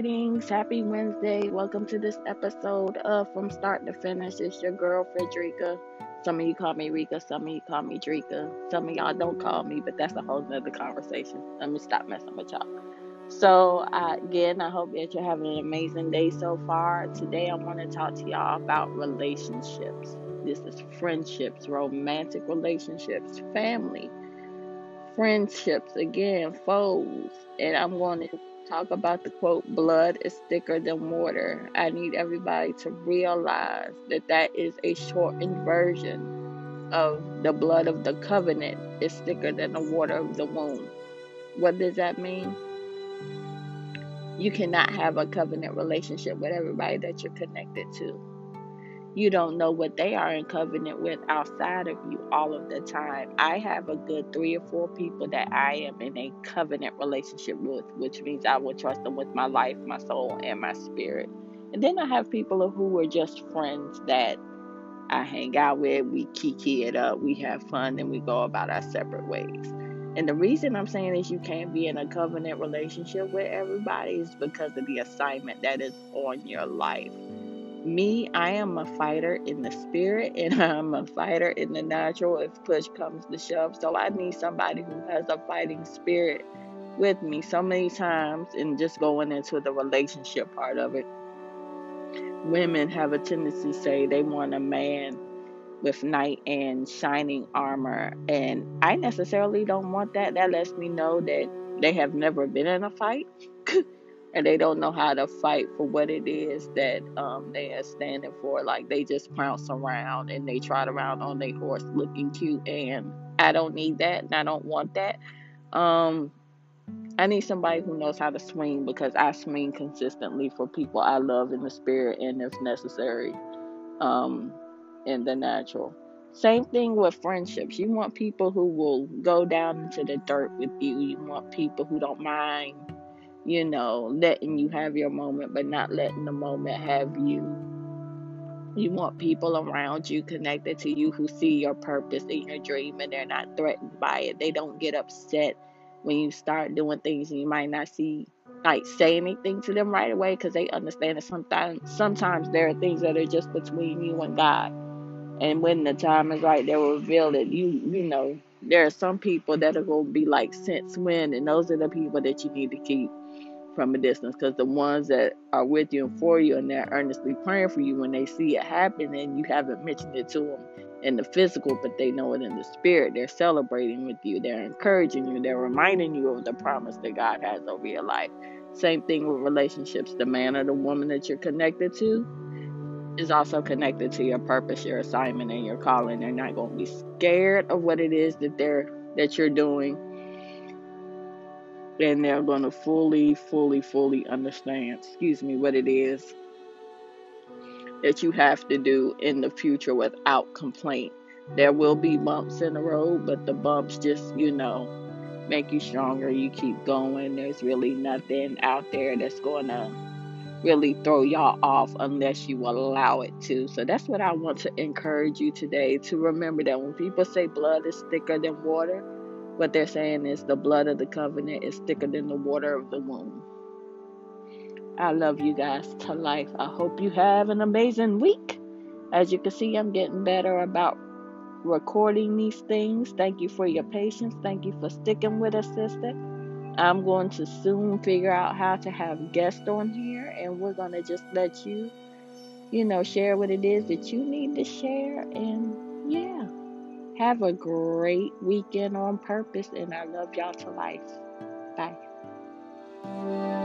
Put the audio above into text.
Greetings, happy Wednesday. Welcome to this episode of From Start to Finish. It's your girl, Frederica. Some of you call me Rika, some of you call me Drika. Some of y'all don't call me, but that's a whole nother conversation. Let me stop messing with y'all. So, uh, again, I hope that you're having an amazing day so far. Today, I want to talk to y'all about relationships. This is friendships, romantic relationships, family, friendships, again, foes. And I'm going to talk about the quote, blood is thicker than water. I need everybody to realize that that is a shortened version of the blood of the covenant is thicker than the water of the womb. What does that mean? You cannot have a covenant relationship with everybody that you're connected to you don't know what they are in covenant with outside of you all of the time. I have a good three or four people that I am in a covenant relationship with, which means I will trust them with my life, my soul, and my spirit. And then I have people who are just friends that I hang out with, we kiki it up, we have fun, and we go about our separate ways. And the reason I'm saying is you can't be in a covenant relationship with everybody is because of the assignment that is on your life me, I am a fighter in the spirit and I'm a fighter in the natural if push comes to shove. So I need somebody who has a fighting spirit with me so many times and just going into the relationship part of it. Women have a tendency to say they want a man with knight and shining armor and I necessarily don't want that. That lets me know that they have never been in a fight. and they don't know how to fight for what it is that um, they are standing for. Like they just pounce around and they trot around on their horse looking cute, and I don't need that, and I don't want that. Um, I need somebody who knows how to swing because I swing consistently for people I love in the spirit and if necessary, um, in the natural. Same thing with friendships. You want people who will go down into the dirt with you. You want people who don't mind you know, letting you mm-hmm. have your moment, but not letting the moment have you. You want people around you connected to you who see your purpose in your dream and they're not threatened by it. They don't get upset when you start doing things and you might not see like say anything to them right away because they understand that sometimes sometimes there are things that are just between you and God. And when the time is right, they will reveal it. You you know, there are some people that are gonna be like since when and those are the people that you need to keep from a distance because the ones that are with you and for you and they're earnestly praying for you when they see it happen and you haven't mentioned it to them in the physical but they know it in the spirit. They're celebrating with you. They're encouraging you. They're reminding you of the promise that god has over your life. Same thing with relationships. The man or the woman that you're connected to is also connected to your purpose your assignment and your calling. They're not going to be scared of what it is that they're that you're doing and they're going to fully, fully, fully understand, excuse me, what it is that you have to do in the future without complaint. There will be bumps in the road, but the bumps just, you know, make you stronger. You keep going. There's really nothing out there that's going to really throw y'all off unless you allow it to. So that's what I want to encourage you today to remember that when people say blood is thicker than water, what they're saying is the blood of the covenant is thicker than the water of the womb. I love you guys to life. I hope you have an amazing week. As you can see, I'm getting better about recording these things. Thank you for your patience. Thank you for sticking with us, sister. I'm going to soon figure out how to have guests on here, and we're going to just let you, you know, share what it is that you need to share. And yeah. Have a great weekend on purpose, and I love y'all to life. Bye.